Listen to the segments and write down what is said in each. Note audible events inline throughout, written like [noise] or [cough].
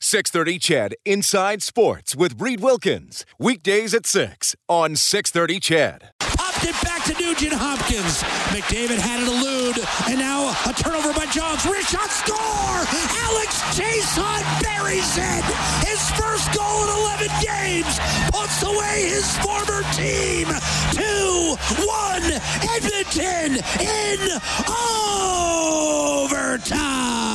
630 CHED Inside Sports with Reed Wilkins. Weekdays at 6 on 630 CHED. Popped it back to Nugent Hopkins. McDavid had it elude. And now a turnover by Johns. Wrist shot score! Alex Chiasson buries it. His first goal in 11 games. Puts away his former team. 2-1 Edmonton in overtime.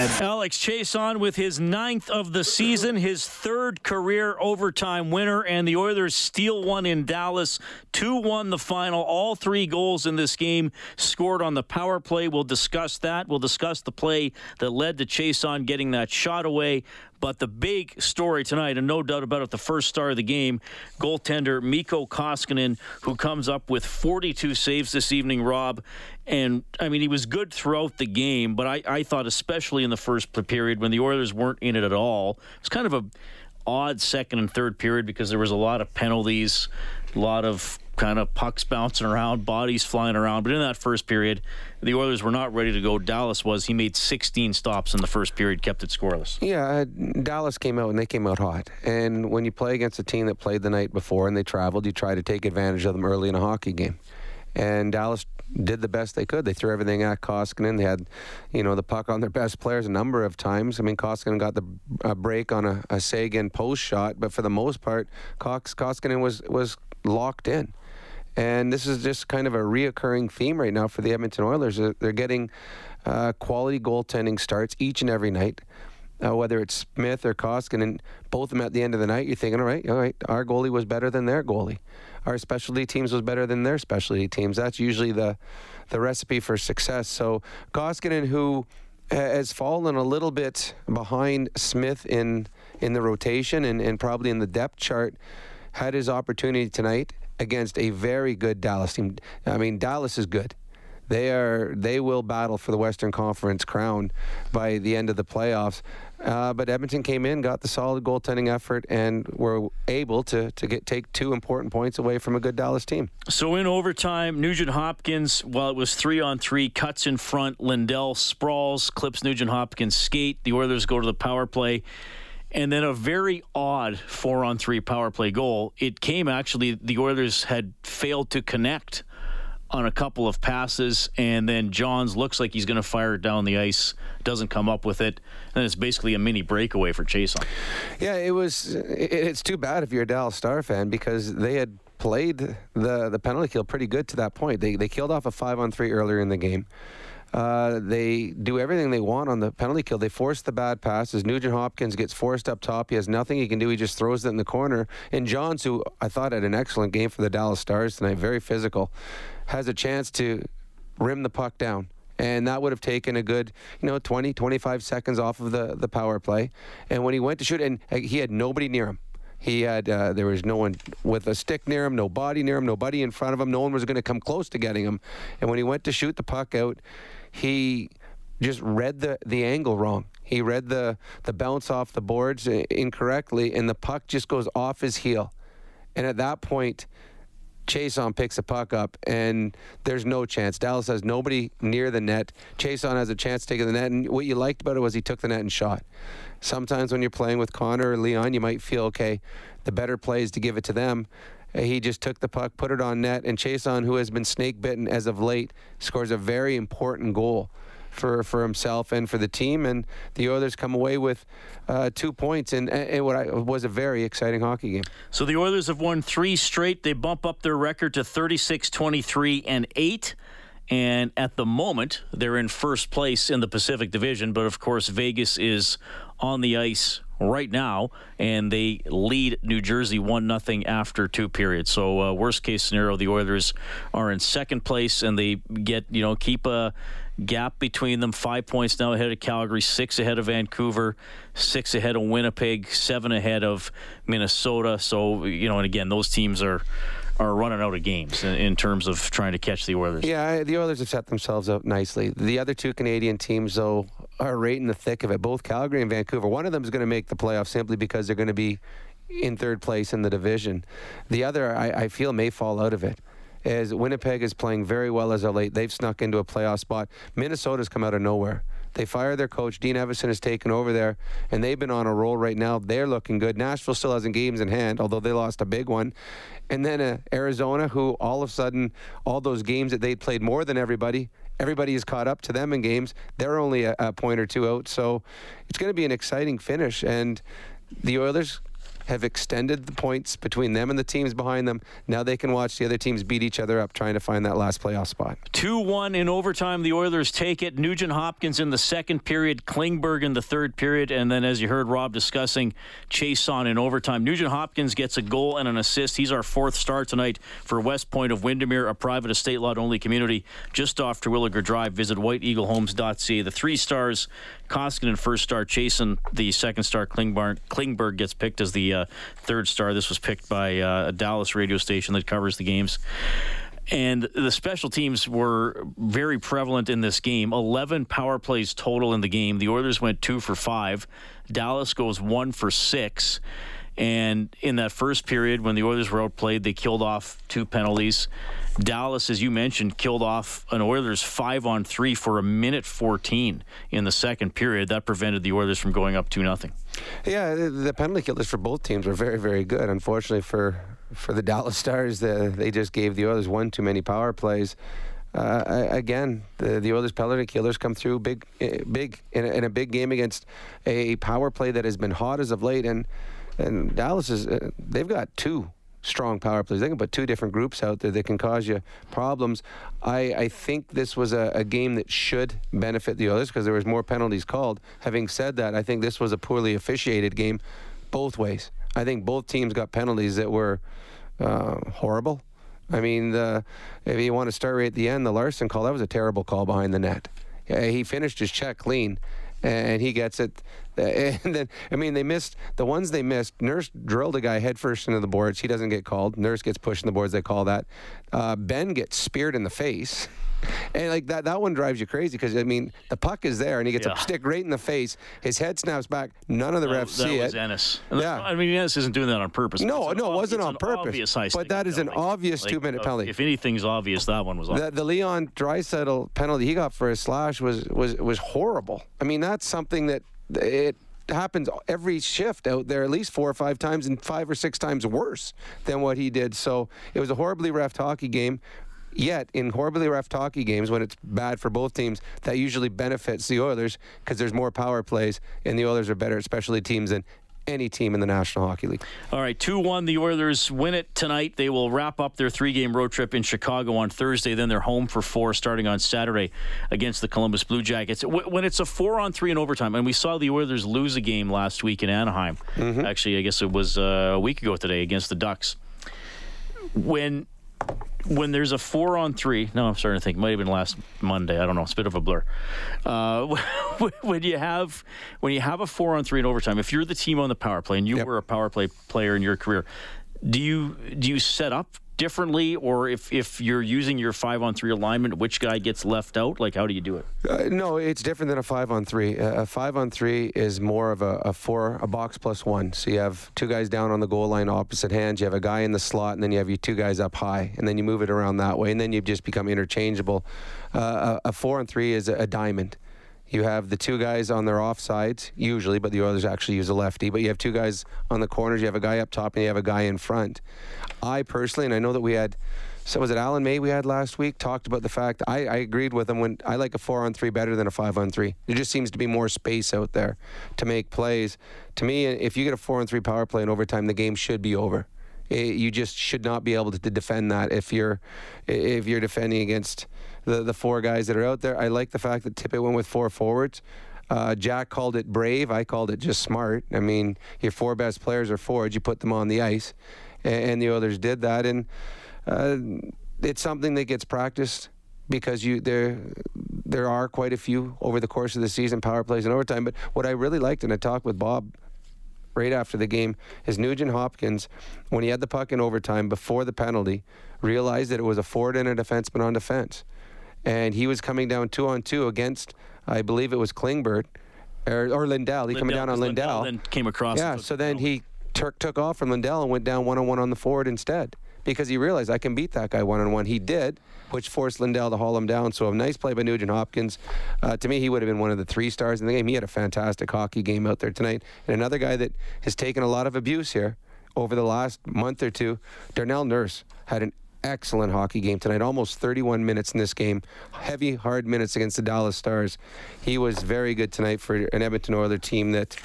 Alex Chiasson with his ninth of the season, his third career overtime winner, and the Oilers steal one in Dallas. 2 1 the final. All three goals in this game scored on the power play. We'll discuss that. We'll discuss the play that led to Chase on getting that shot away. But the big story tonight, and no doubt about it, the first star of the game, goaltender Mikko Koskinen, who comes up with 42 saves this evening, Rob. And I mean, he was good throughout the game, but I, I thought, especially in the first period when the Oilers weren't in it at all, it was kind of a odd second and third period because there was a lot of penalties, a lot of kind of pucks bouncing around, bodies flying around. But in that first period, the Oilers were not ready to go. Dallas was. He made 16 stops in the first period, kept it scoreless. Yeah, uh, Dallas came out and they came out hot. And when you play against a team that played the night before and they traveled, you try to take advantage of them early in a hockey game. And Dallas did the best they could. They threw everything at Koskinen. They had, you know, the puck on their best players a number of times. I mean, Koskinen got the uh, break on a, a Seguin post shot, but for the most part, Cox, Koskinen was was locked in. And this is just kind of a reoccurring theme right now for the Edmonton Oilers. They're getting uh, quality goaltending starts each and every night. Uh, whether it's Smith or Koskinen, both of them at the end of the night, you're thinking, all right, all right, our goalie was better than their goalie. Our specialty teams was better than their specialty teams. That's usually the, the recipe for success. So Koskinen, who has fallen a little bit behind Smith in in the rotation and, and probably in the depth chart, had his opportunity tonight against a very good Dallas team. I mean, Dallas is good. They are. They will battle for the Western Conference crown by the end of the playoffs. Uh, but Edmonton came in, got the solid goaltending effort, and were able to to get take two important points away from a good Dallas team. So in overtime, Nugent Hopkins, while it was three on three, cuts in front. Lindell sprawls, clips Nugent Hopkins skate. The Oilers go to the power play and then a very odd four on three power play goal. It came actually, the Oilers had failed to connect on a couple of passes, and then Johns looks like he's going to fire it down the ice, doesn't come up with it, and it's basically a mini breakaway for Chiasson. Yeah, it was. It's too bad if you're a Dallas Star fan because they had played the the penalty kill pretty good to that point. They they killed off a five on three earlier in the game. Uh, they do everything they want on the penalty kill. They force the bad passes. Nugent Hopkins gets forced up top. He has nothing he can do. He just throws it in the corner. And Johns, who I thought had an excellent game for the Dallas Stars tonight, very physical, has a chance to rim the puck down. And that would have taken a good, you know, 20, 25 seconds off of the, the power play. And when he went to shoot, and uh, he had nobody near him. He had uh, there was no one with a stick near him, no body near him, nobody in front of him. No one was going to come close to getting him. And when he went to shoot the puck out, he just read the, the angle wrong. He read the, the bounce off the boards incorrectly, and the puck just goes off his heel. And at that point, Chiasson picks a puck up, and there's no chance. Dallas has nobody near the net. Chiasson has a chance to take the net, and what you liked about it was he took the net and shot. Sometimes when you're playing with Connor or Leon, you might feel, okay, the better play is to give it to them. He just took the puck, put it on net, and Chiasson, who has been snake bitten as of late, scores a very important goal for, for himself and for the team. And the Oilers come away with uh, two points in, in what I, was a very exciting hockey game. So the Oilers have won three straight. They bump up their record to 36, 23, and 8. And at the moment, they're in first place in the Pacific Division. But of course, Vegas is on the ice right now, and they lead New Jersey one nothing after two periods. So uh, worst case scenario, the Oilers are in second place, and they get you know keep a Gap between them, five points now ahead of Calgary, six ahead of Vancouver, six ahead of Winnipeg, seven ahead of Minnesota. So, you know, and again, those teams are are running out of games in, in, terms of trying to catch the Oilers. Yeah, the Oilers have set themselves up nicely. The other two Canadian teams, though, are right in the thick of it. Both Calgary and Vancouver. One of them is going to make the playoffs simply because they're going to be in third place in the division. The other, I, I feel, may fall out of it. As Winnipeg is playing very well as of late, they've snuck into a playoff spot. Minnesota's come out of nowhere. They fired their coach. Dean Evason has taken over there, and they've been on a roll right now. They're looking good. Nashville still hasn't games in hand, although they lost a big one. And then uh, Arizona, who all of a sudden, all those games that they'd played more than everybody, everybody has caught up to them in games. They're only a, a point or two out. So it's going to be an exciting finish. And the Oilers have extended the points between them and the teams behind them. Now they can watch the other teams beat each other up trying to find that last playoff spot. 2 1 in overtime. The Oilers take it. Nugent Hopkins in the second period, Klingberg in the third period, and then, as you heard Rob discussing, Chiasson in overtime. Nugent Hopkins gets a goal and an assist. He's our fourth star tonight for West Point of Windermere, a private estate lot only community just off Terwilliger Drive. Visit whiteeaglehomes.ca. The three stars Koskinen first star, Chiasson the second star, Klingberg, Klingberg gets picked as the uh, third star. This was picked by uh, a Dallas radio station that covers the games. And the special teams were very prevalent in this game. 11 power plays total in the game. The Oilers went two for five. Dallas goes one for six. And in that first period, when the Oilers were outplayed, they killed off two penalties. Dallas, as you mentioned, killed off an Oilers five on three for a minute 14 in the second period. That prevented the Oilers from going up 2 nothing. Yeah, the penalty killers for both teams were very, very good. Unfortunately for for the [laughs] Dallas Stars, the, they just gave the Oilers one too many power plays. Uh, again, the, the Oilers penalty killers come through big, eh, big in a, in a, big game against a power play that has been hot as of late, and and Dallas is uh, they've got two strong power plays. They can put two different groups out there that can cause you problems. I, I think this was a, a game that should benefit the others because there was more penalties called. Having said that, I think this was a poorly officiated game both ways. I think both teams got penalties that were uh, horrible. I mean, the, if you want to start right at the end, the Larson call, that was a terrible call behind the net. Yeah, he finished his check clean and he gets it. [laughs] And then, I mean, they missed the ones they missed. Nurse drilled a guy headfirst into the boards. He doesn't get called. Nurse gets pushed in the boards. They call that. Uh, Benn gets speared in the face. And like that, that one drives you crazy because I mean the puck is there and he gets yeah. a stick right in the face. His head snaps back. None of the refs that see was it. Ennis. Yeah, I mean Ennis isn't doing that on purpose. No, no, it wasn't on purpose. But that is an obvious like, two-minute uh, penalty. If anything's obvious, that one was. The, the Leon Draisaitl penalty he got for a slash was was was horrible. I mean that's something that it happens every shift out there at least four or five times and five or six times worse than what he did. So it was a horribly ref hockey game. Yet, in horribly rough hockey games, when it's bad for both teams, that usually benefits the Oilers because there's more power plays, and the Oilers are better at specialty teams than any team in the National Hockey League. All right, 2 1. The Oilers win it tonight. They will wrap up their three game road trip in Chicago on Thursday. Then they're home for four starting on Saturday against the Columbus Blue Jackets. When it's a four on three in overtime, and we saw the Oilers lose a game last week in Anaheim. Mm-hmm. Actually, I guess it was uh, a week ago today against the Ducks. When when there's a four on three, no, I'm starting to think it might have been last Monday. I don't know. It's a bit of a blur. Uh, [laughs] when you have when you have a four on three in overtime, if you're the team on the power play and you yep. were a power play player in your career, do you do you set up differently, or if, if you're using your five on three alignment, which guy gets left out? Like, how do you do it? Uh, no, it's different than a five on three. a five on three is more of a, a, four, a box plus one. So you have two guys down on the goal line, opposite hands. You have a guy in the slot, and then you have your two guys up high, and then you move it around that way, and then you just become interchangeable. Uh, a, a, four on three is a, a diamond. You have the two guys on their offsides, usually, but the Oilers actually use a lefty. But you have two guys on the corners. You have a guy up top, and you have a guy in front. I personally, and I know that we had, so was it Alan May we had last week, talked about the fact I, I agreed with him when I like a four on three better than a five on three. There just seems to be more space out there to make plays. To me, if you get a four on three power play in overtime, the game should be over. It, you just should not be able to, to defend that if you're if you're defending against the the four guys that are out there. I like the fact that Tippett went with four forwards. Uh, Jack called it brave. I called it just smart. I mean, your four best players are forwards. You put them on the ice, and, and the others did that. And uh, it's something that gets practiced because you there there are quite a few over the course of the season, power plays and overtime. But what I really liked, and I talked with Bob right after the game, is Nugent Hopkins, when he had the puck in overtime before the penalty, realized that it was a forward and a defenseman on defense. And he was coming down two on two against, I believe it was Klingberg or, or Lindell. He coming down on Lindell. Then came across. Yeah, so then he took took off from Lindell and went down one on one on the forward instead because he realized I can beat that guy one on one. He did, which forced Lindell to haul him down. So a nice play by Nugent Hopkins. Uh, to me, he would have been one of the three stars in the game. He had a fantastic hockey game out there tonight. And another guy that has taken a lot of abuse here over the last month or two, Darnell Nurse had an excellent hockey game tonight. Almost 31 minutes in this game. Heavy, hard minutes against the Dallas Stars. He was very good tonight for an Edmonton Oilers team that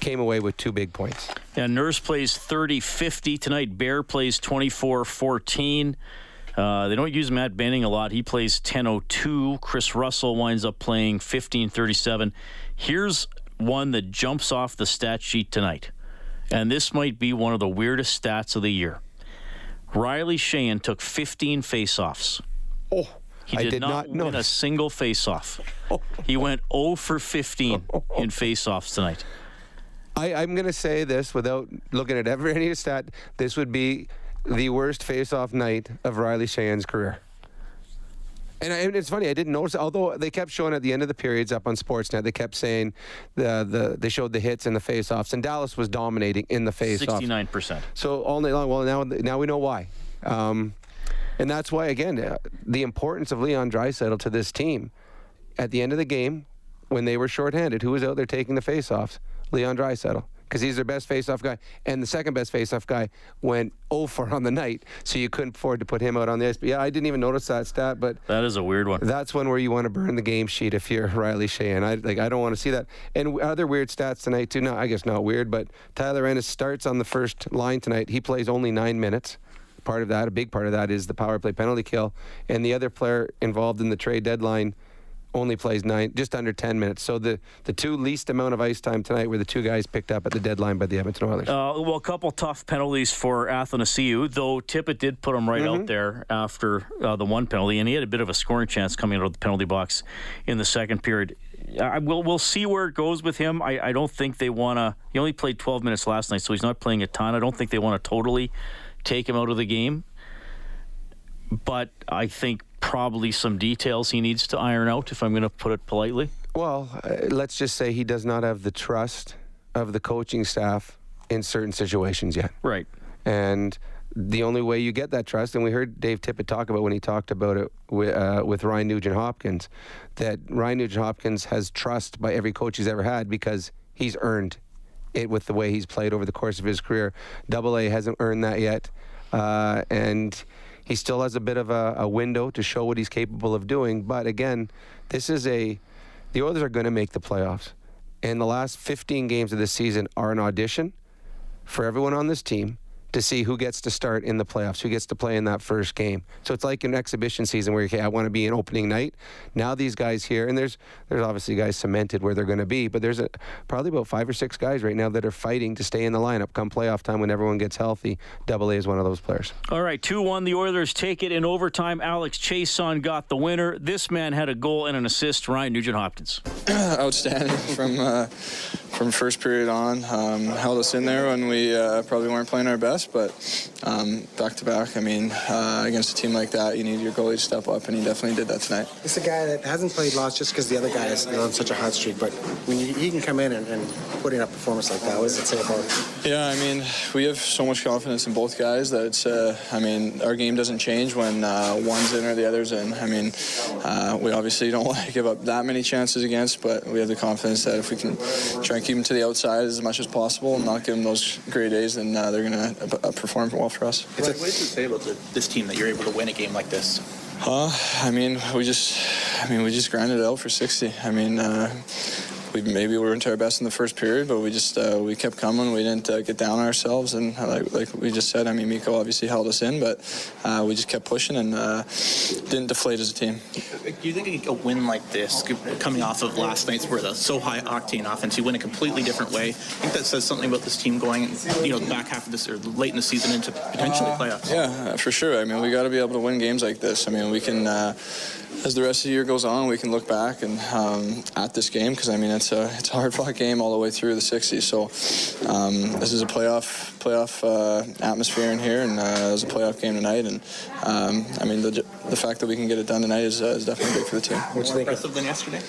came away with two big points. Yeah, Nurse plays 30 50 tonight. Bear plays 24 14. Uh, they don't use Matt Benning a lot. He plays 10:02. Chris Russell winds up playing 15:37. Here's one that jumps off the stat sheet tonight, and this might be one of the weirdest stats of the year. Riley Sheahan took 15 faceoffs. Oh, he did, did not, not win a single faceoff. [laughs] He went 0 for 15 in faceoffs tonight. I, I'm going to say this without looking at every [laughs] any stat. This would be the worst face-off night of Riley Sheahan's career. And, I, and it's funny, I didn't notice. Although they kept showing at the end of the periods up on Sportsnet, they kept saying the the they showed the hits and the face-offs, and Dallas was dominating in the face-off. 69%. So all night long. Well, now now we know why, um, and that's why again uh, the importance of Leon Draisaitl to this team. At the end of the game, when they were shorthanded, who was out there taking the faceoffs? Leon Draisaitl, because he's their best faceoff guy, and the second best faceoff guy went 0 for on the night, so you couldn't afford to put him out on the ice. But yeah, I didn't even notice that stat, but That is a weird one. that's one where you want to burn the game sheet if you're Riley Sheahan. I like I don't want to see that. And other weird stats tonight too. No, I guess not weird, but Tyler Ennis starts on the first line tonight. He plays only nine minutes. Part of that, a big part of that, is the power play penalty kill, and the other player involved in the trade deadline only plays nine, just under ten minutes. So the the two least amount of ice time tonight were the two guys picked up at the deadline by the Edmonton Oilers. Uh, well, a couple tough penalties for Athanasiu, though Tippett did put him right Mm-hmm. out there after uh, the one penalty, and he had a bit of a scoring chance coming out of the penalty box in the second period. I will we'll see where it goes with him. I, I don't think they want to. He only played 12 minutes last night, so he's not playing a ton. I don't think they want to totally take him out of the game. But I think probably some details he needs to iron out, if I'm going to put it politely. Well, uh, let's just say he does not have the trust of the coaching staff in certain situations yet. Right. And the only way you get that trust, and we heard Dave Tippett talk about when he talked about it with, uh, with Ryan Nugent Hopkins, that Ryan Nugent Hopkins has trust by every coach he's ever had because he's earned it with the way he's played over the course of his career. Double A hasn't earned that yet. Uh, and he still has a bit of a, a window to show what he's capable of doing. But again, this is a. The Oilers are going to make the playoffs. And the last 15 games of this season are an audition for everyone on this team to see who gets to start in the playoffs, who gets to play in that first game. So it's like an exhibition season where okay, I want to be in opening night. Now these guys here, and there's there's obviously guys cemented where they're going to be, but there's a, probably about five or six guys right now that are fighting to stay in the lineup come playoff time when everyone gets healthy. Double A is one of those players. All right, 2 1. The Oilers take it in overtime. Alex Chiasson got the winner. This man had a goal and an assist. Ryan Nugent Hopkins. [clears throat] outstanding from uh, from first period on. Um, held us in there when we uh, probably weren't playing our best, but um, back to back. I mean, uh, against a team like that, you need your goalie to step up, and he definitely did that tonight. It's a guy that hasn't played lots just because the other guy is on such a hot streak. But when you, he can come in and, and put in a performance like that, what does it say about him? Yeah, I mean, we have so much confidence in both guys that it's. Uh, I mean, our game doesn't change when uh, one's in or the other's in. I mean, uh, we obviously don't [laughs] want to give up that many chances against, but we have the confidence that if we can try and keep them to the outside as much as possible and not give them those great days, then uh, they're going to uh, perform well for us. What, what does it say about the, this team that you're able to win a game like this? Uh, I mean, we just, I mean, we just grinded it out for 60. I mean, uh, we maybe we weren't our best in the first period, but we just uh, we kept coming. We didn't uh, get down on ourselves, and uh, like, like we just said, I mean, Mikko obviously held us in, but uh, we just kept pushing and uh, didn't deflate as a team. Do you think a win like this, coming off of last night's where the so high octane offense, you win a completely different way? I think that says something about this team going, you know, back half of this or late in the season into potentially playoffs. Yeah, uh, for sure. I mean, we got to be able to win games like this. I mean, we can. Uh, as the rest of the year goes on, we can look back and um, at this game because I mean it's a it's a hard fought game all the way through the 60s. So um, this is a playoff playoff uh, atmosphere in here, and uh, it was a playoff game tonight. And um, I mean the the fact that we can get it done tonight is, uh, is definitely big for the team. More impressive than yesterday.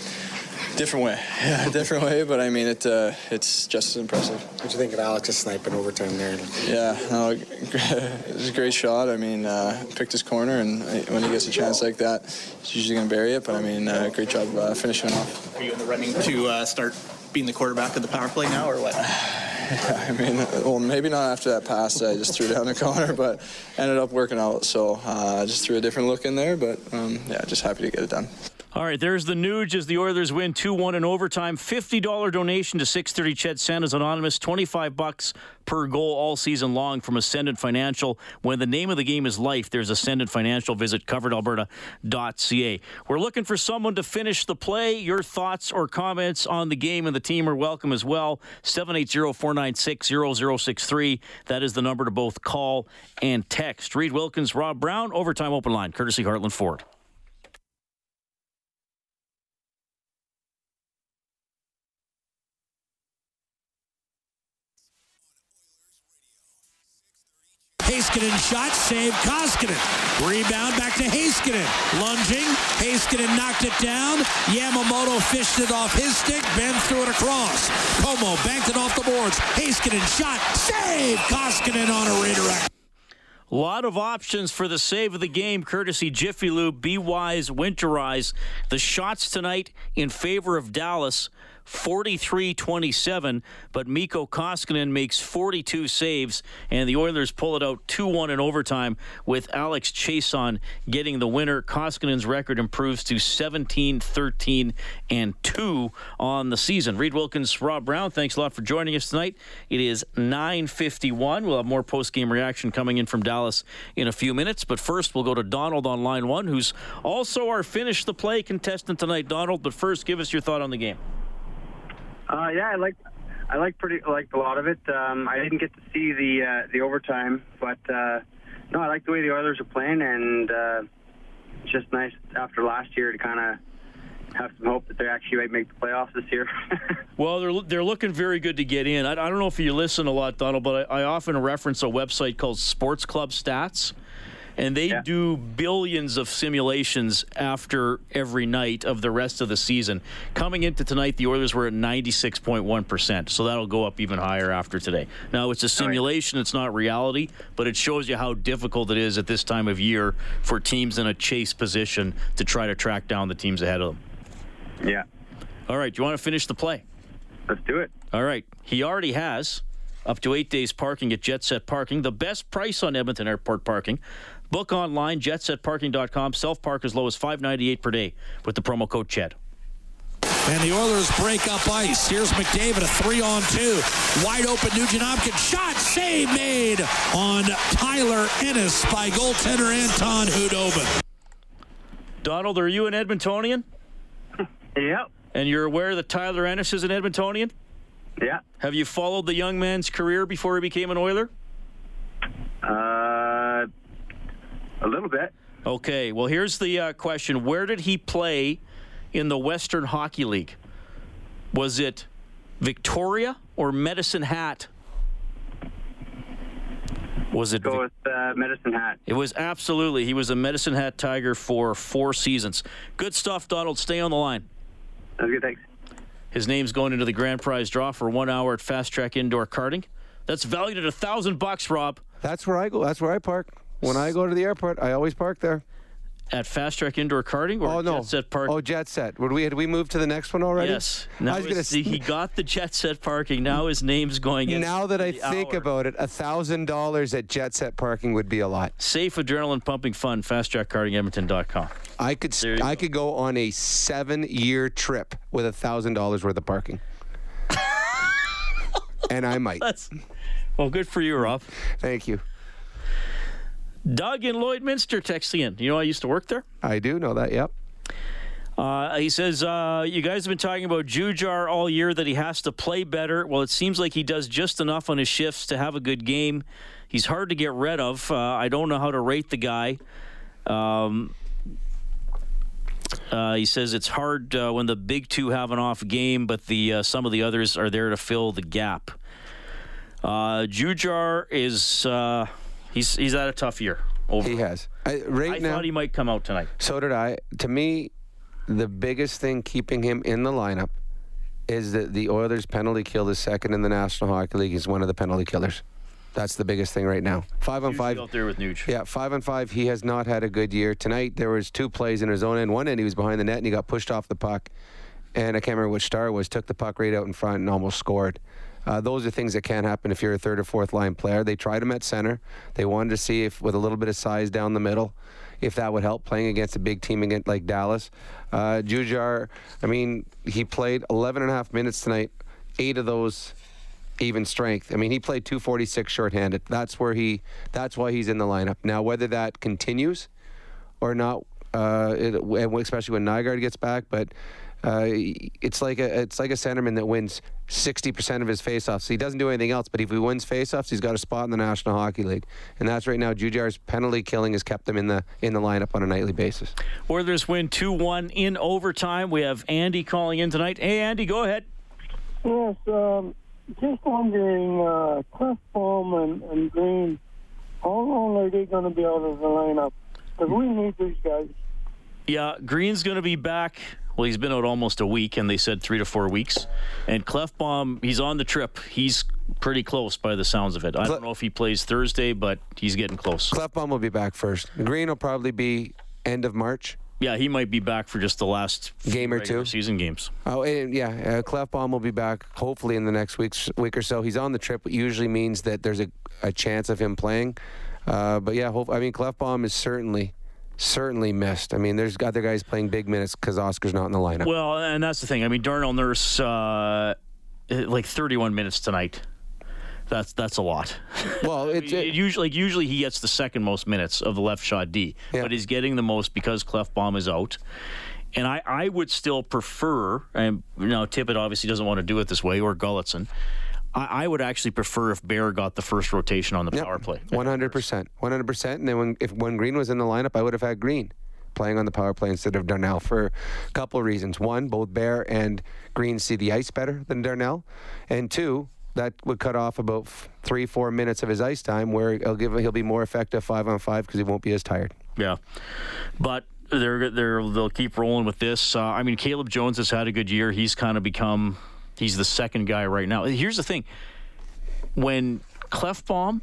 Different way, yeah, [laughs] different way. But I mean, it uh, it's just as impressive. What do you think of Alex's sniping overtime there? Yeah, no, [laughs] it was a great shot. I mean, uh, picked his corner, and when he gets a chance like that, he's usually going to bury it. But I mean, uh, great job uh, finishing off. Are you in the running to uh, start being the quarterback of the power play now, or what? [sighs] I mean, well, maybe not after that pass I just threw down the [laughs] corner, but ended up working out. So uh, just threw a different look in there, but um, yeah, just happy to get it done. All right, there's the Nuge as the Oilers win 2-1 in overtime. $50 donation to 630 CHED Santa's Anonymous. 25 bucks per goal all season long from Ascendant Financial. When the name of the game is life, there's Ascendant Financial. Visit coveredalberta.ca. We're looking for someone to finish the play. Your thoughts or comments on the game and the team are welcome as well. 780-496-0063. That is the number to both call and text. Reed Wilkins, Rob Brown, overtime open line, courtesy Heartland Ford. Heiskanen shot, save Koskinen. Rebound back to Heiskanen. Lunging. Heiskanen knocked it down. Yamamoto fished it off his stick. Benn threw it across. Comeau banked it off the boards. Heiskanen shot, save Koskinen on a redirect. A lot of options for the save of the game, courtesy Jiffy Lube. Be wise, winterize. The shots tonight in favor of Dallas. 43-27, but Mikko Koskinen makes 42 saves, and the Oilers pull it out 2-1 in overtime with Alex Chiasson getting the winner. Koskinen's record improves to 17, 13, and 2 on the season. Reed Wilkins, Rob Brown, thanks a lot for joining us tonight. It is 9.51. We'll have more post-game reaction coming in from Dallas in a few minutes, but first we'll go to Donald on line one, who's also our finish the play contestant tonight. Donald, but first give us your thought on the game. Uh, yeah, I like I like pretty liked a lot of it. Um, I didn't get to see the uh, the overtime, but uh, no, I like the way the Oilers are playing, and uh, it's just nice after last year to kind of have some hope that they actually might make the playoffs this year. [laughs] well, they're they're looking very good to get in. I, I don't know if you listen a lot, Donald, but I, I often reference a website called Sports Club Stats and they yeah. do billions of simulations after every night of the rest of the season. Coming into tonight, the Oilers were at 96.1%, so that'll go up even higher after today. Now, it's a oh, simulation, it's not reality, but it shows you how difficult it is at this time of year for teams in a chase position to try to track down the teams ahead of them. Yeah. All right, do you want to finish the play? Let's do it. All right. He already has up to eight days parking at Jet Set Parking, the best price on Edmonton Airport parking. Book online, jetsetparking.com. Self park as low as five ninety eight per day with the promo code CHED. And the Oilers break up ice. Here's McDavid, a three on two. Wide open Nugent Hopkins. Shot, save made on Tyler Ennis by goaltender Anton Khudobin. Donald, are you an Edmontonian? [laughs] yep. And you're aware that Tyler Ennis is an Edmontonian? Yeah. Have you followed the young man's career before he became an Oiler? Uh, a little bit. Okay. Well, here's the uh, question: Where did he play in the Western Hockey League? Was it Victoria or Medicine Hat? Was it? Go with uh, Medicine Hat. It was absolutely. He was a Medicine Hat Tiger for four seasons. Good stuff, Donald. Stay on the line. That's good. Thanks. His name's going into the grand prize draw for one hour at Fast Track Indoor Karting. That's valued at a thousand bucks, Rob. That's where I go. That's where I park. When I go to the airport, I always park there. At Fast Track Indoor Karting or oh, no. Jet Set Park? Oh, Jet Set. Would we had we moved to the next one already? Yes. Now I was gonna see, he [laughs] got the Jet Set parking. Now his name's going in. Now that I think hour. about it, a thousand dollars at Jet Set parking would be a lot. Safe, adrenaline pumping fun. FastTrackKartingEdmonton.com. I could I go. could go on a seven year trip with a thousand dollars worth of parking. [laughs] and I might. That's, well, good for you, Rob. Thank you. Doug in Lloydminster texting in. You know, I used to work there. I do know that. Yep. Uh, he says, uh, You guys have been talking about Jujhar all year that he has to play better. Well, it seems like he does just enough on his shifts to have a good game. He's hard to get rid of. Uh, I don't know how to rate the guy. Um, Uh, he says it's hard uh, when the big two have an off game, but the uh, some of the others are there to fill the gap. Uh, Jujhar is uh, he's he's had a tough year. Over. He has. I, right I now, thought he might come out tonight. So did I. To me, the biggest thing keeping him in the lineup is that the Oilers penalty kill is second in the National Hockey League. He's one of the penalty killers. That's the biggest thing right now. Five on five. out there with Nuge. Yeah, five on five. He has not had a good year tonight. There was two plays in his own end. One end he was behind the net and he got pushed off the puck, and I can't remember which star it was. Took the puck right out in front and almost scored. Uh, those are things that can't happen if you're a third or fourth line player. They tried him at center. They wanted to see if with a little bit of size down the middle, if that would help playing against a big team against like Dallas. Uh, Jujhar, I mean, he played 11 and a half minutes tonight. Eight of those even strength. I mean, he played 246 shorthanded. That's where he. That's why he's in the lineup now. Whether that continues or not, uh, it, especially when Nygard gets back, but. Uh, it's like a it's like a centerman that wins 60% of his faceoffs. He doesn't do anything else, but if he wins faceoffs, he's got a spot in the National Hockey League, and that's right now. Jujhar's penalty killing has kept him in the in the lineup on a nightly basis. Oilers win two one in overtime. We have Andy calling in tonight. Hey, Andy, go ahead. Yes, um, just wondering, uh, Klefbom and, and Green, how long are they going to be out of the lineup? Because we need these guys. Yeah, Green's going to be back. Well, he's been out almost a week, and they said three to four weeks. And Klefbom, he's on the trip. He's pretty close by the sounds of it. I don't know if he plays Thursday, but he's getting close. Klefbom will be back first. Green will probably be end of March. Yeah, he might be back for just the last game or two season games. Oh, and yeah, uh, Klefbom will be back hopefully in the next week week or so. He's on the trip. Usually means that there's a, a chance of him playing. Uh, but yeah, hope, I mean Klefbom is certainly certainly missed. I mean, there's other guys playing big minutes because Oscar's not in the lineup. Well, and that's the thing. I mean, Darnell Nurse, uh, like 31 minutes tonight. That's that's a lot. Well, [laughs] it's it, usually like usually he gets the second most minutes of the left shot D, Yeah. but he's getting the most because Klefbom is out. And I, I would still prefer, and you know, Tippett obviously doesn't want to do it this way, or Gulutzan. I, I would actually prefer if Bear got the first rotation on the power play. One hundred percent, one hundred percent. And then when if when Green was in the lineup, I would have had Green playing on the power play instead of Darnell for a couple of reasons. One, both Bear and Green see the ice better than Darnell, and two, that would cut off about three, four minutes of his ice time, where he'll give he'll be more effective five on five because he won't be as tired. Yeah, but they're they're they'll keep rolling with this. Uh, I mean, Caleb Jones has had a good year. He's kind of become he's the second guy right now. Here's the thing: when Klefbom,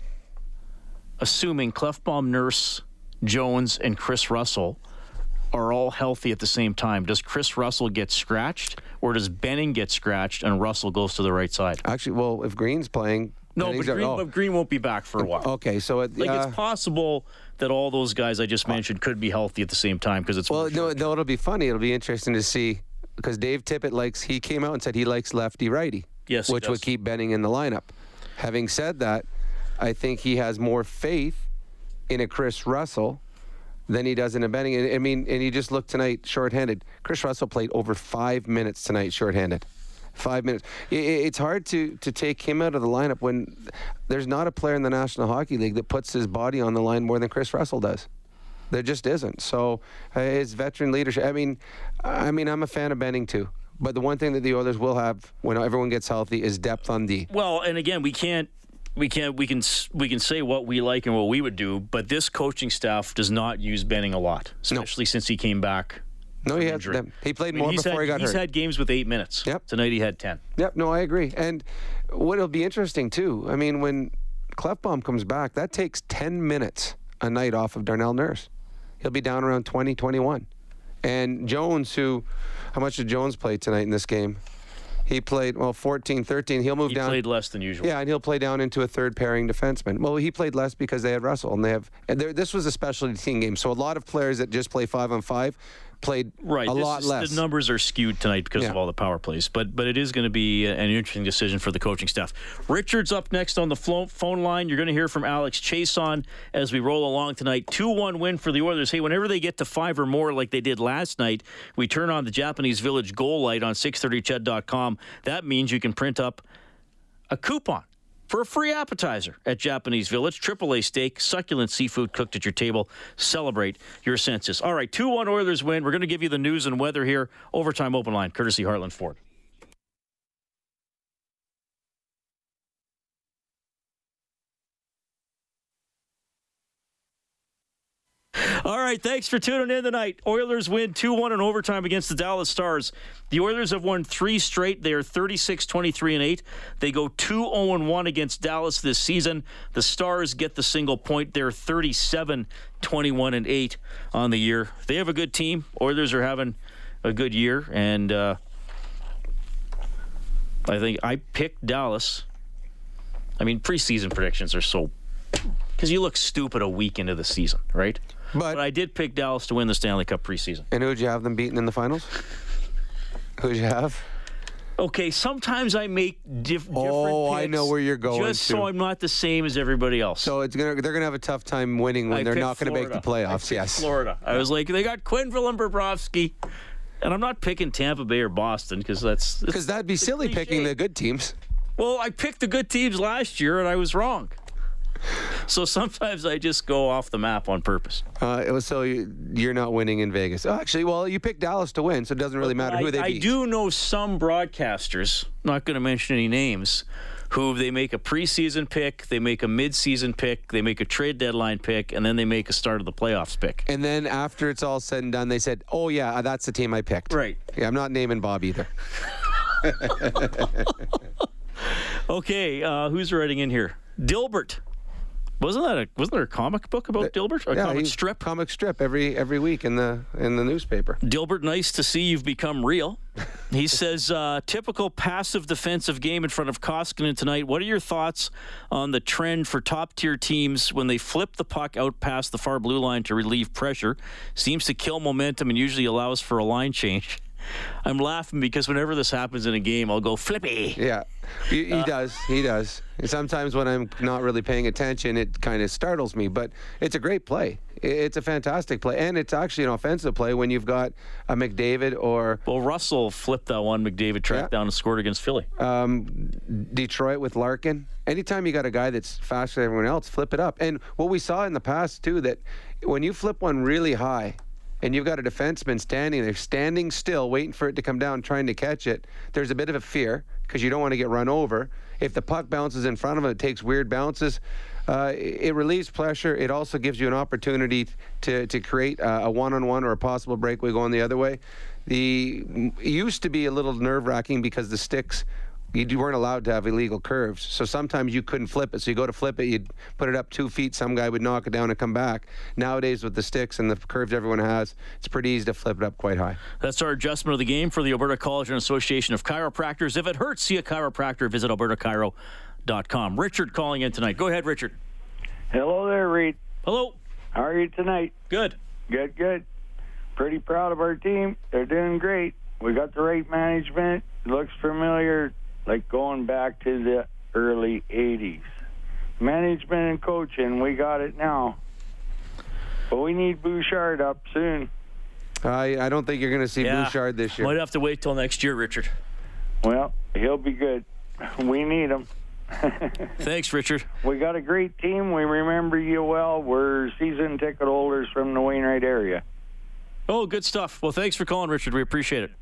assuming Klefbom, Nurse, Jones, and Chris Russell are all healthy at the same time, does Chris Russell get scratched, or does Benning get scratched and Russell goes to the right side? Actually, well, if Green's playing, No, but Green, oh. but Green won't be back for a while. Okay, so it, Like uh, it's possible that all those guys I just mentioned could be healthy at the same time because it's Well, no, no, it'll be funny. It'll be interesting to see because Dave Tippett likes. He came out and said he likes lefty righty. Yes, which would keep Benning in the lineup. Having said that, I think he has more faith in a Chris Russell than he does in a Benning. I mean, and you just look tonight, shorthanded. Chris Russell played over five minutes tonight, shorthanded. Five minutes. It's hard to to take him out of the lineup when there's not a player in the National Hockey League that puts his body on the line more than Chris Russell does. There just isn't. So uh, his veteran leadership. I mean, I mean, I'm a fan of Benning too. But the one thing that the Oilers will have when everyone gets healthy is depth on D. Well, and again, we can't. We can't. We can. We can say what we like and what we would do, but this coaching staff does not use Benning a lot, especially since he came back. No, he had them. He played I mean, more before had, he got he's hurt. He's had games with eight minutes. Yep. Tonight he had ten. Yep, no, I agree. And what'll be interesting too, I mean, when Klefbom comes back, that takes 10 minutes a night off of Darnell Nurse. He'll be down around 20, 21. And Jones, who, how much did Jones play tonight in this game? He played, well, 14, 13. He'll move He down. He played less than usual. Yeah, and he'll play down into a third pairing defenseman. Well, he played less because they had Russell, and they have. And this was a specialty team game, so a lot of players that just play five on five played Right. a this lot is- less. The numbers are skewed tonight because of all the power plays, but but it is going to be an interesting decision for the coaching staff. Richard's up next on the flo- phone line. You're going to hear from Alex Chiasson as we roll along tonight. Two one win for the Oilers. Hey, whenever they get to five or more, like they did last night, we turn on the Japanese Village goal light on 630ched.com. That means you can print up a coupon for a free appetizer at Japanese Village. AAA steak, succulent seafood cooked at your table. Celebrate your senses. All right, 2 1 Oilers win. We're going to give you the news and weather here. Overtime open line, courtesy Heartland Ford. All right, thanks for tuning in tonight. Oilers win 2 1 in overtime against the Dallas Stars. The Oilers have won three straight. They are 36 23 and 8. They go 2 0 1 against Dallas this season. The Stars get the single point. They're 37 21 and 8 on the year. They have a good team. Oilers are having a good year. And uh, I think I picked Dallas. I mean, preseason predictions are so. Because you look stupid a week into the season, right? But, But I did pick Dallas to win the Stanley Cup preseason. and who'd you have them beaten in the finals? Who'd you have? Okay, sometimes I make diff- different Oh, I know where you're going Just to. so I'm not the same as everybody else. So it's gonna they're gonna have a tough time winning when I they're not gonna make the playoffs. Yes. Florida. I was like, they got Quenneville and Bobrovsky. And I'm not picking Tampa Bay or Boston because that's. Because that'd be silly cliche. picking the good teams. Well, I picked the good teams last year and I was wrong. So sometimes I just go off the map on purpose. Uh, it was so you, you're not winning in Vegas. Oh, actually, well, you picked Dallas to win, so it doesn't really matter I, who they I beat. do know some broadcasters, not going to mention any names, who they make a preseason pick, they make a midseason pick, they make a trade deadline pick, and then they make a start of the playoffs pick. And then after it's all said and done, they said, "Oh yeah, that's the team I picked." Right. Yeah, I'm not naming Bob either. [laughs] [laughs] Okay, uh, who's writing in here? Dilbert. Wasn't that a wasn't there a comic book about Dilbert? A yeah, comic strip? Comic strip every every week in the in the newspaper. Dilbert, nice to see you've become real. [laughs] He says, uh, typical passive defensive game in front of Koskinen tonight. What are your thoughts on the trend for top tier teams when they flip the puck out past the far blue line to relieve pressure? Seems to kill momentum and usually allows for a line change. I'm laughing because whenever this happens in a game, I'll go flippy. Yeah, he, he Uh, does. He does. And sometimes when I'm not really paying attention, it kind of startles me. But it's a great play. It's a fantastic play, and it's actually an offensive play when you've got a McDavid or Well, Russell flipped that one. McDavid tracked Yeah. down and scored against Philly. um, Detroit with Larkin. Anytime you got a guy that's faster than everyone else, flip it up. And what we saw in the past too, that when you flip one really high, and you've got a defenseman standing there, standing still, waiting for it to come down, trying to catch it. There's a bit of a fear because you don't want to get run over. If the puck bounces in front of him, it takes weird bounces. Uh, it relieves pressure. It also gives you an opportunity to to create a, a one-on-one or a possible breakaway going the other way. The used to be a little nerve-wracking because the sticks you weren't allowed to have illegal curves. So sometimes you couldn't flip it. So you go to flip it, you'd put it up two feet. Some guy would knock it down and come back. Nowadays, with the sticks and the curves everyone has, it's pretty easy to flip it up quite high. That's our adjustment of the game for the Alberta College and Association of Chiropractors. If it hurts, see a chiropractor. Visit albertachiro.com. Richard calling in tonight. Go ahead, Richard. Hello there, Reed. Hello. How are you tonight? Good. Good, good. Pretty proud of our team. They're doing great. We got the right management. It looks familiar, like going back to the early 80s. Management and coaching, we got it now. But we need Bouchard up soon. I, I don't think you're going to see Yeah. Bouchard this year. Might have to wait till next year, Richard. Well, he'll be good. We need him. [laughs] Thanks, Richard. We got a great team. We remember you well. We're season ticket holders from the Wainwright area. Oh, good stuff. Well, thanks for calling, Richard. We appreciate it.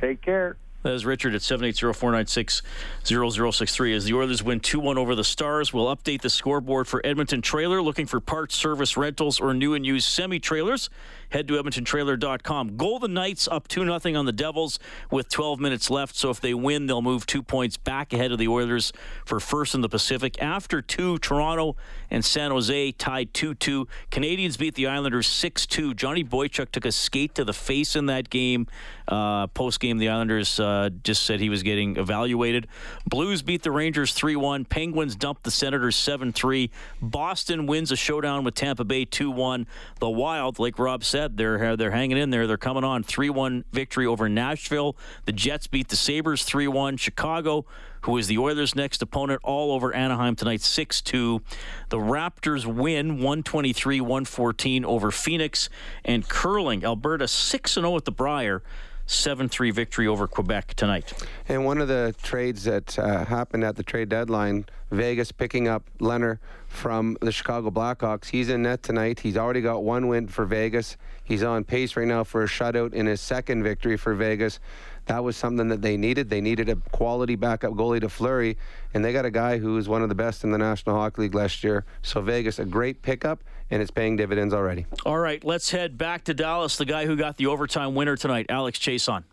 Take care. That is Richard at 780-496-0063. As the Oilers win 2-1 over the Stars, we'll update the scoreboard for Edmonton Trailer. Looking for parts, service, rentals, or new and used semi-trailers? Head to edmontontrailer.com. Golden Knights up 2-0 on the Devils with 12 minutes left. So if they win, they'll move two points back ahead of the Oilers for first in the Pacific. After two, Toronto and San Jose tied 2-2. Canadiens beat the Islanders 6-2. Johnny Boychuk took a skate to the face in that game. Uh, Post game, the Islanders uh, Uh, just said he was getting evaluated. Blues beat the Rangers 3 1. Penguins dumped the Senators 7 3. Boston wins a showdown with Tampa Bay 2 1. The Wild, like Rob said, they're, they're hanging in there. They're coming on 3 1 victory over Nashville. The Jets beat the Sabres 3 1. Chicago who is the Oilers' next opponent, all over Anaheim tonight, 6 2. The Raptors win 123 114 over Phoenix. And curling, Alberta 6 0 at the Brier. 7 3 victory over Quebec tonight. And one of the trades that uh, happened at the trade deadline, Vegas picking up Lehner from the Chicago Blackhawks. He's in net tonight. He's already got one win for Vegas. He's on pace right now for a shutout in his second victory for Vegas. That was something that they needed. They needed a quality backup goalie to Fleury, and they got a guy who was one of the best in the National Hockey League last year. So Vegas, a great pickup, and it's paying dividends already. All right, let's head back to Dallas. The guy who got the overtime winner tonight, Alex Chiasson.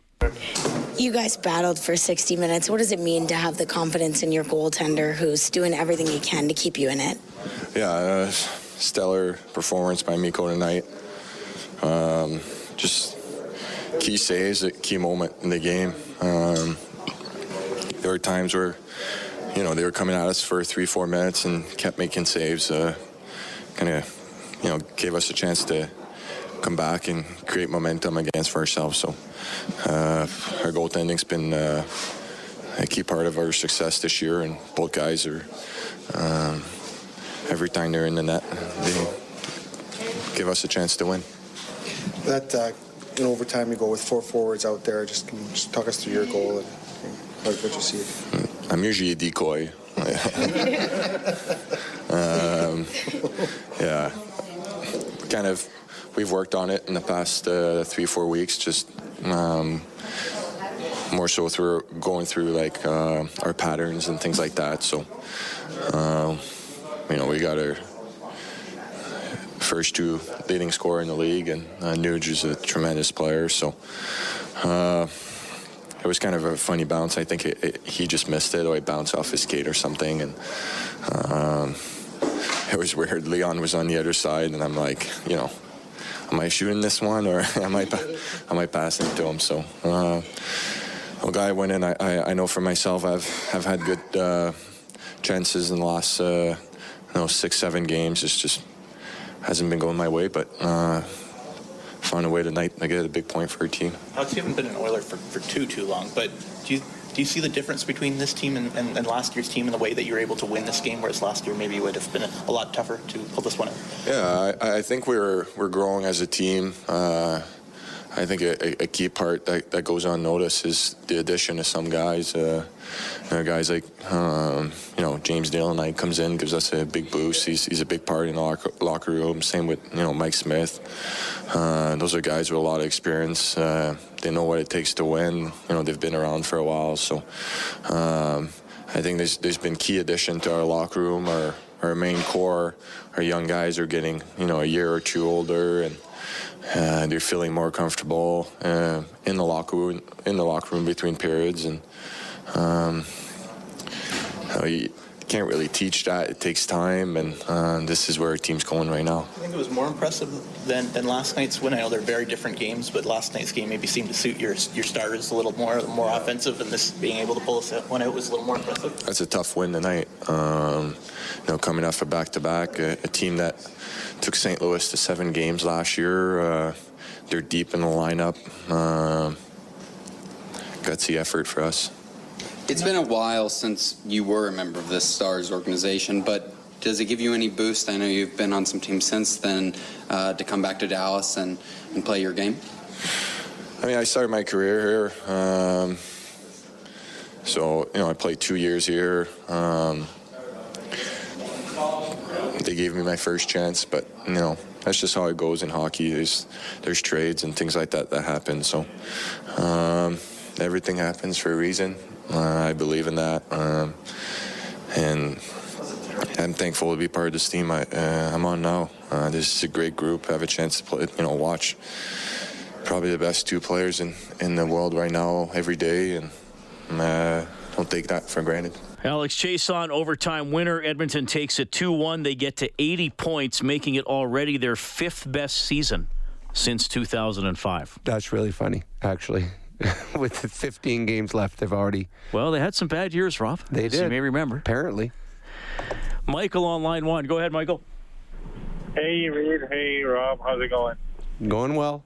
You guys battled for 60 minutes. What does it mean to have the confidence in your goaltender who's doing everything he can to keep you in it? Yeah, uh, stellar performance by Mikko tonight. Um, just key saves at key moment in the game. Um, there were times where, you know, they were coming at us for three, four minutes and kept making saves. Uh, kind of, you know, gave us a chance to come back and create momentum against for ourselves. So uh, our goaltending's been uh, a key part of our success this year, and both guys are. Um, every time they're in the net, they give us a chance to win. That uh, in overtime, you go with four forwards out there. Just, just talk us through your goal and what, what you see. I'm usually a decoy. [laughs] um, yeah, kind of. We've worked on it in the past uh, three, four weeks. Just um, more so through going through like uh, our patterns and things like that. So, uh, you know, we got our first two leading scorer in the league, and uh, Nuge is a tremendous player. So uh, it was kind of a funny bounce. I think it, it, he just missed it, or it bounced off his skate or something, and um, it was weird. Leon was on the other side, and I'm like, you know, am I shooting this one, or [laughs] am I am I passing it to him? So. Uh, well, guy went in. I, I, I know for myself, I've I've had good uh, chances in the last uh, you know six seven games. It's just hasn't been going my way, but uh, found a way tonight and I get a big point for our team. Alex, you haven't been an Oiler for, for too too long, but do you do you see the difference between this team and, and, and last year's team in the way that you were able to win this game, whereas last year maybe it would have been a, a lot tougher to pull this one out? Yeah, I, I think we're we're growing as a team. Uh, I think a, a, key part that, that goes unnoticed is the addition of some guys. Uh, you guys like um, you know James Neal and I comes in, gives us a big boost. He's, he's a big part in the locker, locker room. Same with you know Mike Smith. Uh, those are guys with a lot of experience. Uh, they know what it takes to win. You know they've been around for a while. So um, I think there's there's been key addition to our locker room. Our our main core, our young guys are getting you know a year or two older and uh, they're feeling more comfortable uh, in the locker room, in the locker room between periods, and um, you can't really teach that. It takes time, and uh, this is where our team's going right now. I think it was more impressive than, than last night's win. I know they're very different games, but last night's game maybe seemed to suit your your starters a little more, more offensive, and this being able to pull us one out was a little more impressive. That's a tough win tonight. Um, you know, coming off a back-to-back, a, a team that took St. Louis to seven games last year. Uh, they're deep in the lineup. Uh, gutsy effort for us. It's been a while since you were a member of the Stars organization, but does it give you any boost? I know you've been on some teams since then uh, to come back to Dallas and, and play your game. I mean, I started my career here. Um, so, you know, I played two years here. Um, they gave me my first chance, but you know that's just how it goes in hockey. There's there's trades and things like that that happen. So um, everything happens for a reason. Uh, I believe in that, um, and I'm thankful to be part of this team I, am uh, on now. Uh, this is a great group. I have a chance to play, you know, watch probably the best two players in, in the world right now every day, and uh, don't take that for granted. Alex Chiasson, overtime winner. Edmonton takes it 2 1. They get to 80 points, making it already their fifth best season since 2005. That's really funny, actually. [laughs] With 15 games left, they've already. Well, they had some bad years, Rob. They did. you may remember. Apparently. Michael on line one. Go ahead, Michael. Hey, Reed. Hey, Rob. How's it going? Going well.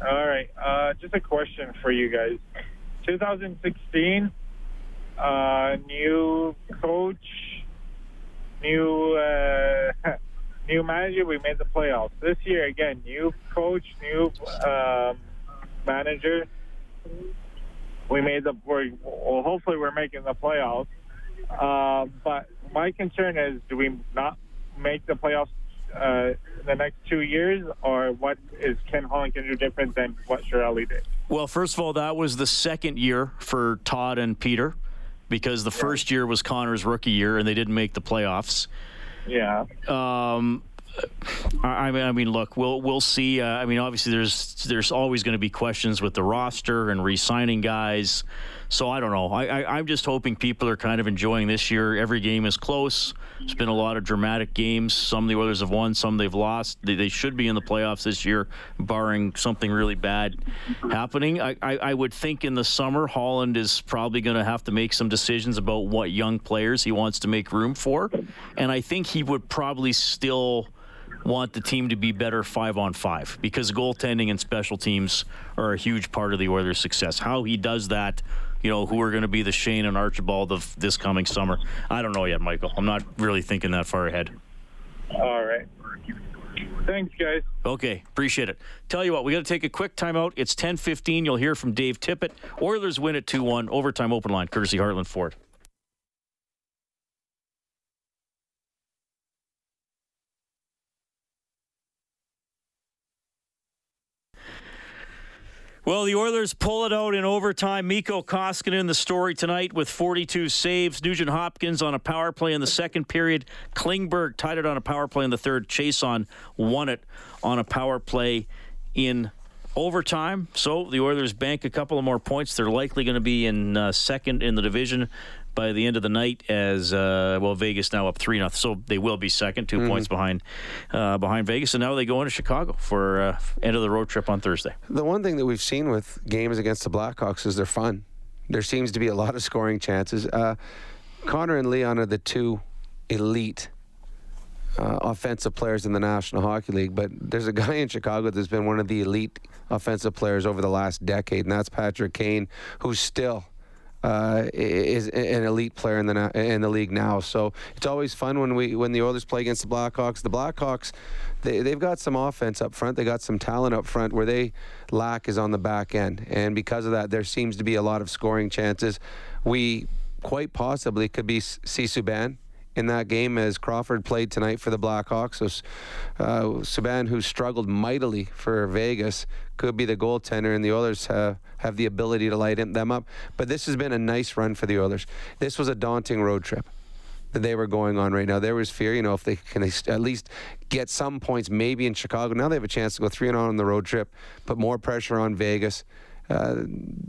All right. Uh, just a question for you guys. 2016 uh, new coach, new uh, [laughs] new manager. We made the playoffs this year again. New coach, new um, manager. We made the we're, well. Hopefully, we're making the playoffs. Uh, but my concern is, do we not make the playoffs uh, in the next two years, or what is Ken Holland going to do different than what Chiarelli did? Well, first of all, that was the second year for Todd and Peter because the first year was Connor's rookie year and they didn't make the playoffs. Yeah. Um, I mean, I mean, look, we'll we'll see. Uh, I mean, obviously, there's there's always going to be questions with the roster and re-signing guys. So I don't know. I, I I'm just hoping people are kind of enjoying this year. Every game is close. It's been a lot of dramatic games. Some of the Oilers have won, some they've lost. They, they should be in the playoffs this year, barring something really bad happening. I, I, I would think in the summer, Holland is probably going to have to make some decisions about what young players he wants to make room for, and I think he would probably still want the team to be better five on five because goaltending and special teams are a huge part of the Oilers' success. How he does that, you know, who are going to be the Shane and Archibald of this coming summer, I don't know yet, Michael. I'm not really thinking that far ahead. All right. Thanks, guys. Okay, appreciate it. Tell you what, we got to take a quick timeout. It's 10:15. You'll hear from Dave Tippett. Oilers win at 2-1 overtime open line, courtesy Heartland Ford. Well, the Oilers pull it out in overtime. Mikko Koskinen, in the story tonight with 42 saves. Nugent Hopkins on a power play in the second period. Klingberg tied it on a power play in the third. Chiasson won it on a power play in overtime. So the Oilers bank a couple of more points. They're likely going to be in uh, second in the division by the end of the night as uh, well Vegas now up 3 nothing so they will be second 2 Mhm. points behind uh, behind Vegas and now they go into Chicago for uh, end of the road trip on Thursday. The one thing that we've seen with games against the Blackhawks is they're fun. There seems to be a lot of scoring chances. Uh, Connor and Leon are the two elite uh, offensive players in the National Hockey League, but there's a guy in Chicago that's been one of the elite offensive players over the last decade, and that's Patrick Kane, who's still. Uh, is an elite player in the in the league now, so it's always fun when we when the Oilers play against the Blackhawks. The Blackhawks, they they've got some offense up front. They got some talent up front. Where they lack is on the back end, and because of that, there seems to be a lot of scoring chances. We quite possibly could be see Subban in that game as Crawford played tonight for the Blackhawks. So uh, who struggled mightily for Vegas, could be the goaltender, and the Oilers have, have the ability to light them up. But this has been a nice run for the Oilers. This was a daunting road trip that they were going on right now. There was fear, you know, if they can at least get some points, maybe in Chicago. Now they have a chance to go three and on on the road trip, put more pressure on Vegas. Uh,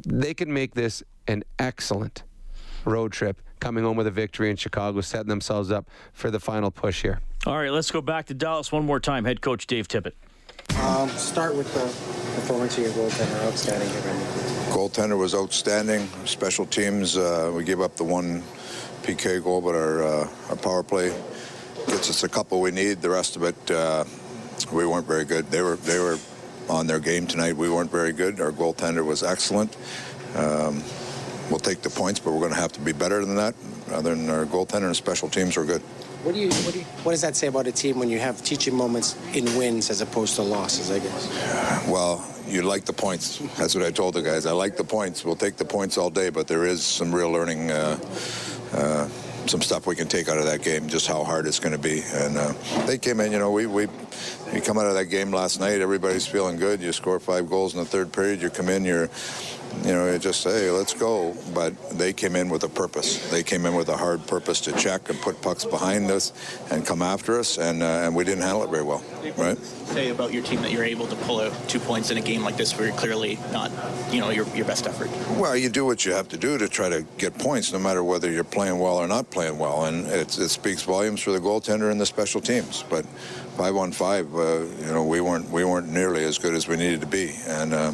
they can make this an excellent road trip, coming home with a victory in Chicago, setting themselves up for the final push here. All right, let's go back to Dallas one more time. Head coach Dave Tippett. Um, start with the performance of your goaltender. Outstanding here, Goaltender was outstanding. Special teams, uh, we gave up the one PK goal, but our uh, our power play gets us a couple we need. The rest of it, uh, we weren't very good. They were they were on their game tonight. We weren't very good. Our goaltender was excellent. Um, we'll take the points, but we're going to have to be better than that. Other than our goaltender and special teams were good. What do you what do you, what does that say about a team when you have teaching moments in wins as opposed to losses? I guess. Well, you like the points. That's what I told the guys. I like the points. We'll take the points all day, but there is some real learning, uh, uh, some stuff we can take out of that game, just how hard it's going to be. And uh, they came in, you know, we, we, you come out of that game last night, everybody's feeling good. You score five goals in the third period, you come in, you're, you know, you just say, let's go. But they came in with a purpose. They came in with a hard purpose to check and put pucks behind us and come after us, and, uh, and we didn't handle it very well, right? Say about your team that you're able to pull out two points in a game like this where you're clearly not, you know, your, your best effort. Well, you do what you have to do to try to get points, no matter whether you're playing well or not playing well, and it, speaks volumes for the goaltender and the special teams. But five on five, uh, you know, we weren't we weren't nearly as good as we needed to be, and uh,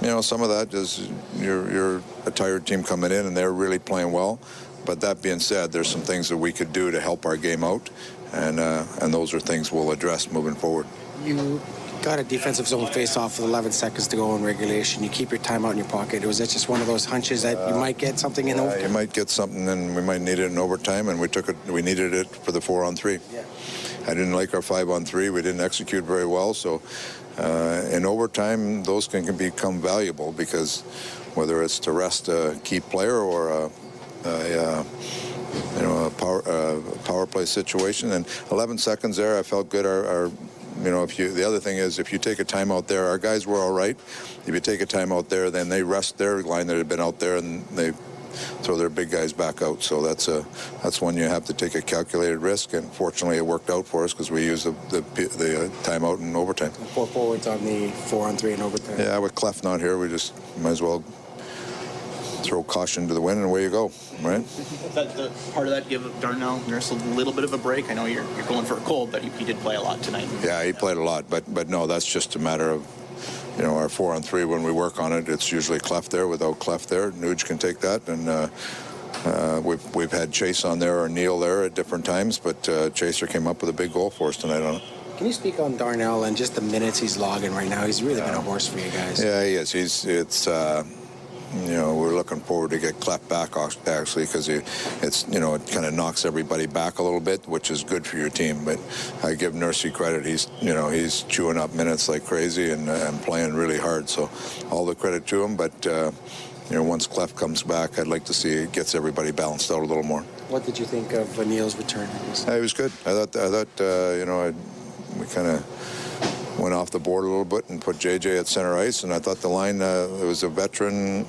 you know, some of that is you're you're a tired team coming in, and they're really playing well. But that being said, there's some things that we could do to help our game out, and uh, and those are things we'll address moving forward. You got a defensive zone face-off with 11 seconds to go in regulation. You keep your timeout in your pocket. Was that just one of those hunches that you might get something in Uh, overtime? you might get something, and we might need it in overtime, and we took it. We needed it for the four on three. Yeah. I didn't like our five on three. We didn't execute very well, so uh, in overtime, those can, can become valuable because whether it's to rest a key player or a, a uh, you know a power uh, power play situation. And 11 seconds there, I felt good. Our, our you know, if you the other thing is if you take a timeout there, our guys were all right. If you take a timeout there, then they rest their line that had been out there and they throw their big guys back out. So that's a that's one you have to take a calculated risk. And fortunately, it worked out for us because we used the the, the uh, timeout in overtime. Four forwards on the four on three in overtime. Yeah, with Klef not here, we just might as well throw caution to the wind and away you go, right? That, the, part of that give Darnell Nurse a little bit of a break. I know you're, you're going for a cold, but he, he did play a lot tonight. Yeah, he played a lot, but but no, that's just a matter of you know our four on three when we work on it. It's usually Klef there. Without Klef there, Nuge can take that, and uh, uh, we've we've had Chase on there or Neal there at different times, but uh, Chaser came up with a big goal for us tonight on it. Can you speak on Darnell and just the minutes he's logging right now? He's really been a horse for you guys. Yeah, he is. He's it's. Uh, you know, we're looking forward to get Klef back actually because it's you know it kind of knocks everybody back a little bit, which is good for your team. But I give Nursey credit; he's you know he's chewing up minutes like crazy and, and playing really hard. So all the credit to him. But uh, you know, once Klef comes back, I'd like to see it gets everybody balanced out a little more. What did you think of Neal's return? It was good. I thought I thought uh, you know I'd, we kind of went off the board a little bit and put JJ at center ice. And I thought the line, uh, it was a veteran,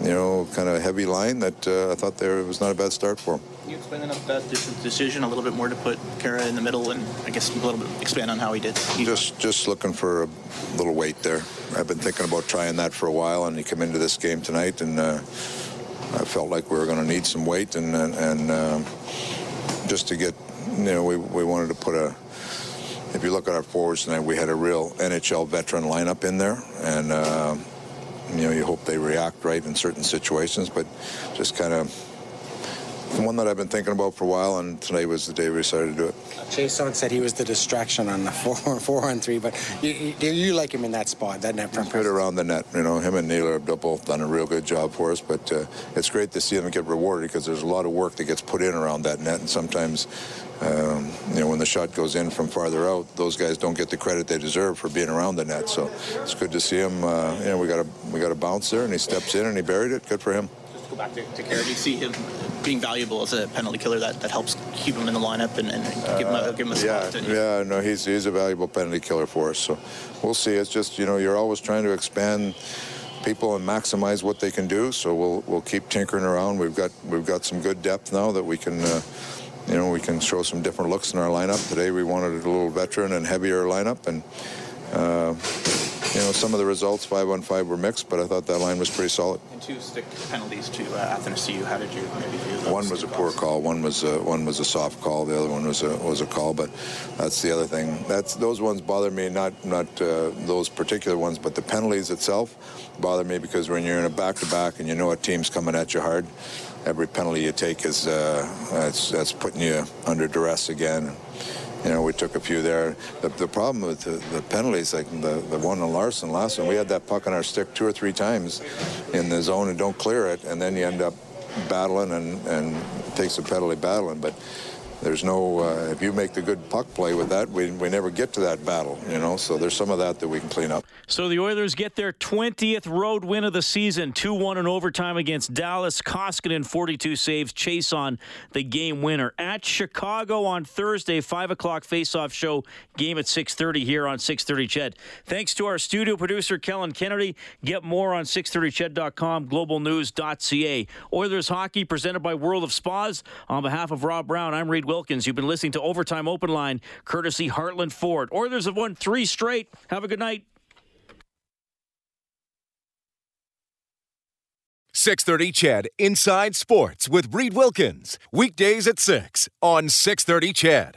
you know, kind of heavy line that uh, I thought there was not a bad start for him. Can you explain that decision a little bit more to put Khaira in the middle and I guess a little bit expand on how he did? Just just looking for a little weight there. I've been thinking about trying that for a while, and he came into this game tonight, and uh, I felt like we were going to need some weight, and and, and uh, just to get, you know, we we wanted to put a if you look at our forwards tonight, we had a real NHL veteran lineup in there, and uh, you know you hope they react right in certain situations, but just kind of one that I've been thinking about for a while, and today was the day we decided to do it. Chiasson said he was the distraction on the [laughs] four, four on three, but you, you, you like him in that spot, that net front. Put around the net, you know. Him and Naylor have both done a real good job for us, but uh, it's great to see them get rewarded because there's a lot of work that gets put in around that net, and sometimes um, you know, when the shot goes in from farther out, those guys don't get the credit they deserve for being around the net. So it's good to see him. Uh, you know, we got a we got a bounce there, and he steps in and he buried it. Good for him. Just go back to, to Khaira. Do you see him being valuable as a penalty killer that, that helps keep him in the lineup and, and give, him a, give him a yeah, spot? Yeah, no, he's he's a valuable penalty killer for us. So we'll see. It's just you know you're always trying to expand people and maximize what they can do. So we'll we'll keep tinkering around. We've got we've got some good depth now that we can. Uh, you know, we can show some different looks in our lineup. Today we wanted a little veteran and heavier lineup, and uh, you know, some of the results five on five were mixed, but I thought that line was pretty solid. And two stick penalties to uh. How did you maybe view those? One was a poor call. One was a, one was a soft call. The other one was a was a call. But that's the other thing. That's those ones bother me. Not not uh, those particular ones, but the penalties itself bother me because when you're in a back to back and you know a team's coming at you hard every penalty you take is uh, that's, that's putting you under duress again. You know, we took a few there. The, the problem with the, the, penalties, like the, the one on Larsson last one, we had that puck on our stick two or three times in the zone and don't clear it, and then you end up battling and, and takes a penalty battling. But there's no uh, if you make the good puck play with that we, we never get to that battle you know? So there's some of that that we can clean up. So the oilers get their 20th road win of the season 2-1 in overtime against dallas. Koskinen 42 saves Chase on the game winner. At chicago on thursday 5 o'clock face-off show game at 6.30 here on 6.30 ched. Thanks to our studio producer kellen kennedy. Get more on 630ched.com globalnews.ca oilers hockey presented by world of spas. On behalf of rob brown i'm reed Wilkins. You've been listening to Overtime Open Line, courtesy Heartland Ford. Oilers have won three straight. Have a good night. 630 CHED Inside Sports with Reed Wilkins. Weekdays at 6 on 630 CHED.